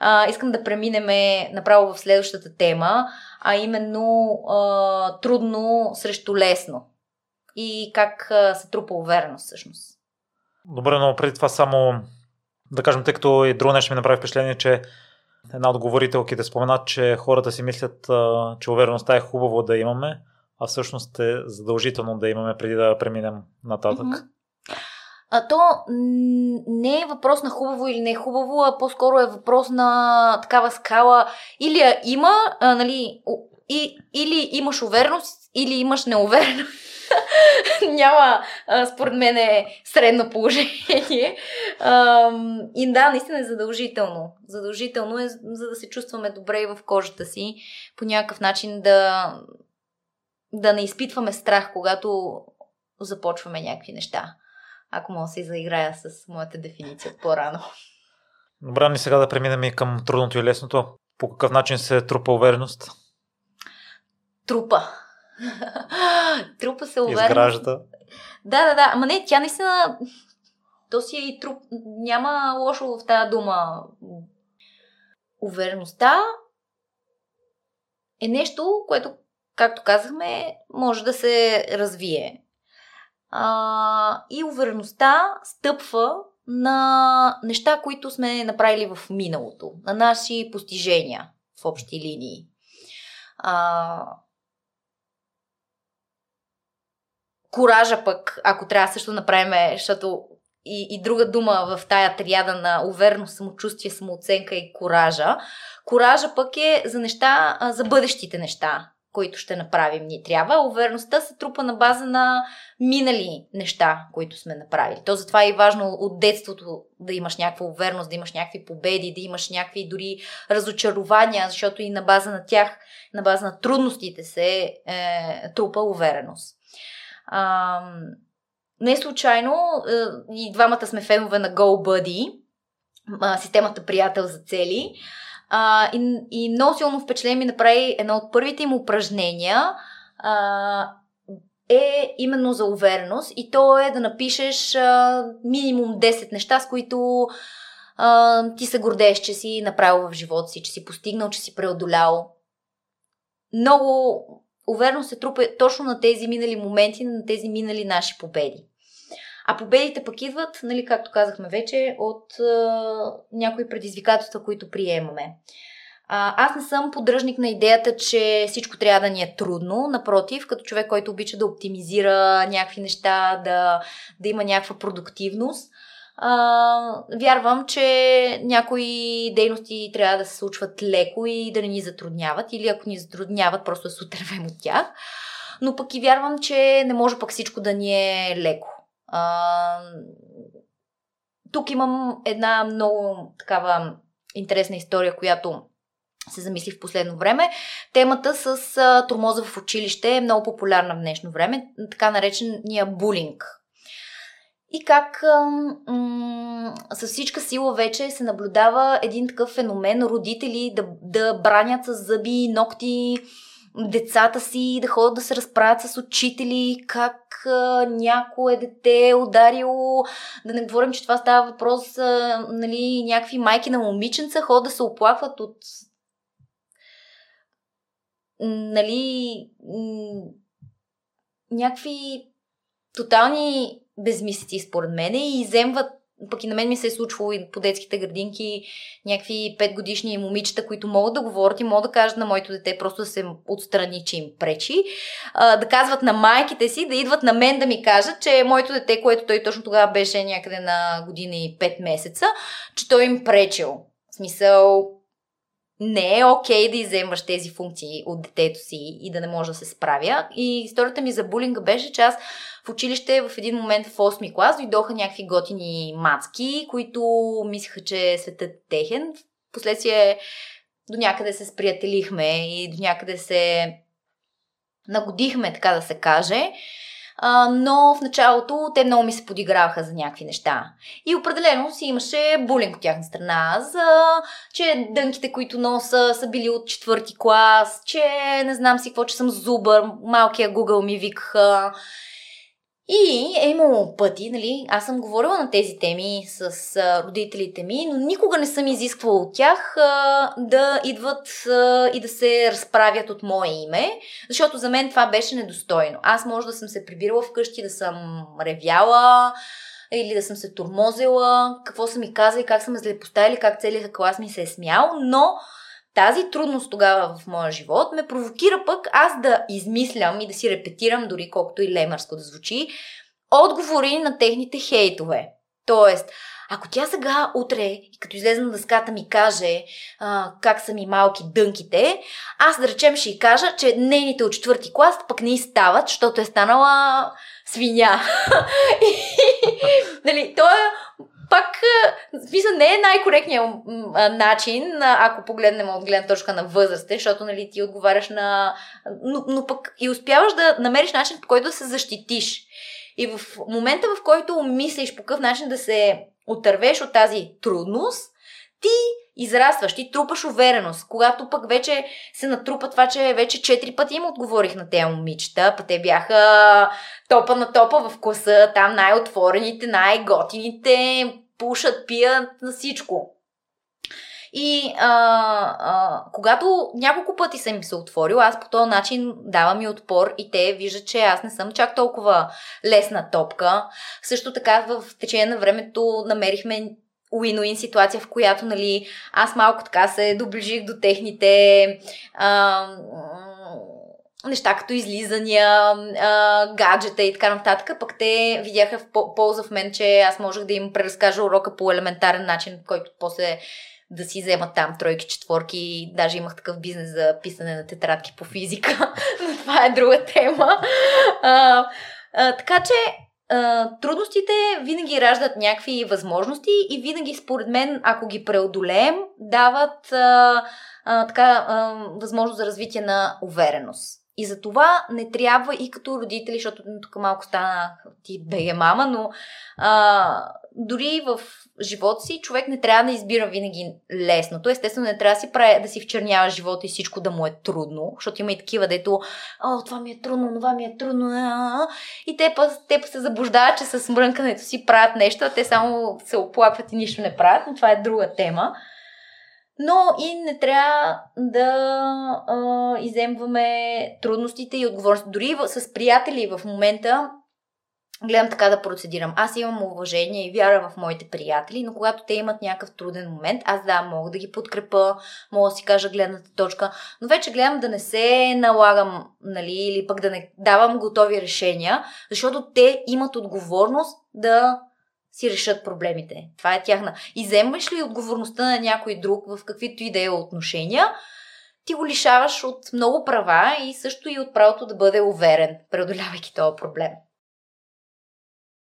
А, искам да преминем направо в следващата тема, а именно а, трудно срещу лесно. И как а, се трупа увереност всъщност. Добре, но преди това само да кажем, тъй като и друго нещо ми направи впечатление, че една от говорителките спомена, че хората си мислят, че увереността е хубаво да имаме, а всъщност е задължително да имаме преди да преминем нататък. Mm-hmm. А то не е въпрос на хубаво или не хубаво, а по-скоро е въпрос на такава скала. Или има, а, нали, и, или имаш увереност, или имаш неувереност. Няма, а, според мен, е средно положение. А, и да, наистина е задължително. Задължително е, за да се чувстваме добре в кожата си, по някакъв начин да, да не изпитваме страх, когато започваме някакви неща. Ако мога да се заиграя с моята дефиниция по-рано. Добре, ни сега да преминем и към трудното и лесното. По какъв начин се трупа увереност? Трупа. трупа се увереност. Изгражда. Да, да, да. Ама не, тя наистина... То си е и труп. Няма лошо в тази дума. Увереността е нещо, което, както казахме, може да се развие. А, и увереността стъпва на неща, които сме направили в миналото, на наши постижения в общи линии. А, коража пък, ако трябва също направим, защото и, и друга дума в тая триада на увереност, самочувствие, самооценка и коража. Коража пък е за неща, за бъдещите неща които ще направим ни трябва. Увереността се трупа на база на минали неща, които сме направили. То затова е и важно от детството да имаш някаква увереност, да имаш някакви победи, да имаш някакви дори разочарования, защото и на база на тях, на база на трудностите се е, трупа увереност. А, не случайно е, и двамата сме фенове на GoBuddy, системата приятел за цели. А, и, и много силно впечатление ми направи едно от първите им упражнения а, е именно за увереност и то е да напишеш а, минимум 10 неща, с които а, ти се гордееш, че си направил в живота си, че си постигнал, че си преодолял. Много увереност се трупа точно на тези минали моменти, на тези минали наши победи. А победите пък идват, нали, както казахме вече, от а, някои предизвикателства, които приемаме. А, аз не съм поддръжник на идеята, че всичко трябва да ни е трудно. Напротив, като човек, който обича да оптимизира някакви неща, да, да има някаква продуктивност, а, вярвам, че някои дейности трябва да се случват леко и да не ни затрудняват. Или ако ни затрудняват, просто да се отървем от тях. Но пък и вярвам, че не може пък всичко да ни е леко. А, тук имам една много такава интересна история, която се замисли в последно време. Темата с а, тормоза в училище е много популярна в днешно време, така наречения булинг. И как м- с всичка сила вече се наблюдава един такъв феномен родители да, да бранят с зъби, ногти, децата си да ходят да се разправят с учители, как а, някое дете е ударило, да не говорим, че това става въпрос, а, нали, някакви майки на момиченца ходят да се оплакват от нали, някакви тотални безмислици според мен и иземват пък и на мен ми се е случвало и по детските градинки някакви 5 годишни момичета, които могат да говорят и могат да кажат на моето дете просто да се отстрани, че им пречи. А, да казват на майките си, да идват на мен да ми кажат, че моето дете, което той точно тогава беше някъде на година и 5 месеца, че той им пречил. В смисъл, не е окей okay да иземваш тези функции от детето си и да не може да се справя. И историята ми за булинга беше, че аз в училище в един момент в 8 клас дойдоха някакви готини мацки, които мислеха, че светът е техен. Впоследствие до някъде се сприятелихме и до някъде се нагодихме, така да се каже. А, но в началото те много ми се подиграваха за някакви неща. И определено си имаше булинг от тяхна страна, за че дънките, които носа, са били от четвърти клас, че не знам си какво, че съм зубър, малкия Google ми викаха. И е имало пъти, нали, аз съм говорила на тези теми с а, родителите ми, но никога не съм изисквала от тях а, да идват а, и да се разправят от мое име, защото за мен това беше недостойно. Аз може да съм се прибирала вкъщи, да съм ревяла, или да съм се турмозила, какво са ми казали, как са ме злепоставили, как целият клас ми се е смял, но тази трудност тогава в моя живот ме провокира пък аз да измислям и да си репетирам, дори колкото и лемърско да звучи, отговори на техните хейтове. Тоест, ако тя сега, утре, като излезе на дъската ми каже а, как са ми малки дънките, аз да речем ще й кажа, че нейните от четвърти клас пък не стават, защото е станала свиня. нали, то е пак, смисъл, не е най-коректният начин, ако погледнем от гледна точка на възраст, защото нали, ти отговаряш на... Но, но пък и успяваш да намериш начин, по който да се защитиш. И в момента, в който мислиш по какъв начин да се отървеш от тази трудност, ти израстваш, ти трупаш увереност. Когато пък вече се натрупа това, че вече четири пъти им отговорих на тези момичета, па те бяха топа на топа в класа, там най-отворените, най-готините, пушат, пият на всичко. И а, а, когато няколко пъти съм им се отворил, аз по този начин давам и отпор и те виждат, че аз не съм чак толкова лесна топка. Също така в течение на времето намерихме уин-уин ситуация, в която нали, аз малко така се доближих до техните а, неща като излизания, гаджета и така нататък, пък те видяха в полза в мен, че аз можех да им преразкажа урока по елементарен начин, който после да си вземат там тройки, четворки. Даже имах такъв бизнес за писане на тетрадки по физика, но това е друга тема. А, а, така че а, трудностите винаги раждат някакви възможности и винаги, според мен, ако ги преодолеем, дават а, а, така, а, възможност за развитие на увереност. И за това не трябва и като родители, защото тук малко стана ти беге мама, но а, дори в живота си човек не трябва да избира винаги лесното. Естествено, не трябва да си, прави, да си вчернява живота и всичко да му е трудно, защото има и такива, дето, о, това ми е трудно, това ми е трудно. И те, па, те се заблуждават, че с мрънкането си правят нещо, а те само се оплакват и нищо не правят, но това е друга тема. Но и не трябва да а, иземваме трудностите и отговорности. Дори с приятели в момента гледам така да процедирам. Аз имам уважение и вяра в моите приятели, но когато те имат някакъв труден момент, аз да, мога да ги подкрепа, мога да си кажа гледната точка, но вече гледам да не се налагам, нали, или пък да не давам готови решения, защото те имат отговорност да си решат проблемите. Това е тяхна. И вземаш ли отговорността на някой друг в каквито и да е отношения, ти го лишаваш от много права и също и от правото да бъде уверен, преодолявайки този проблем.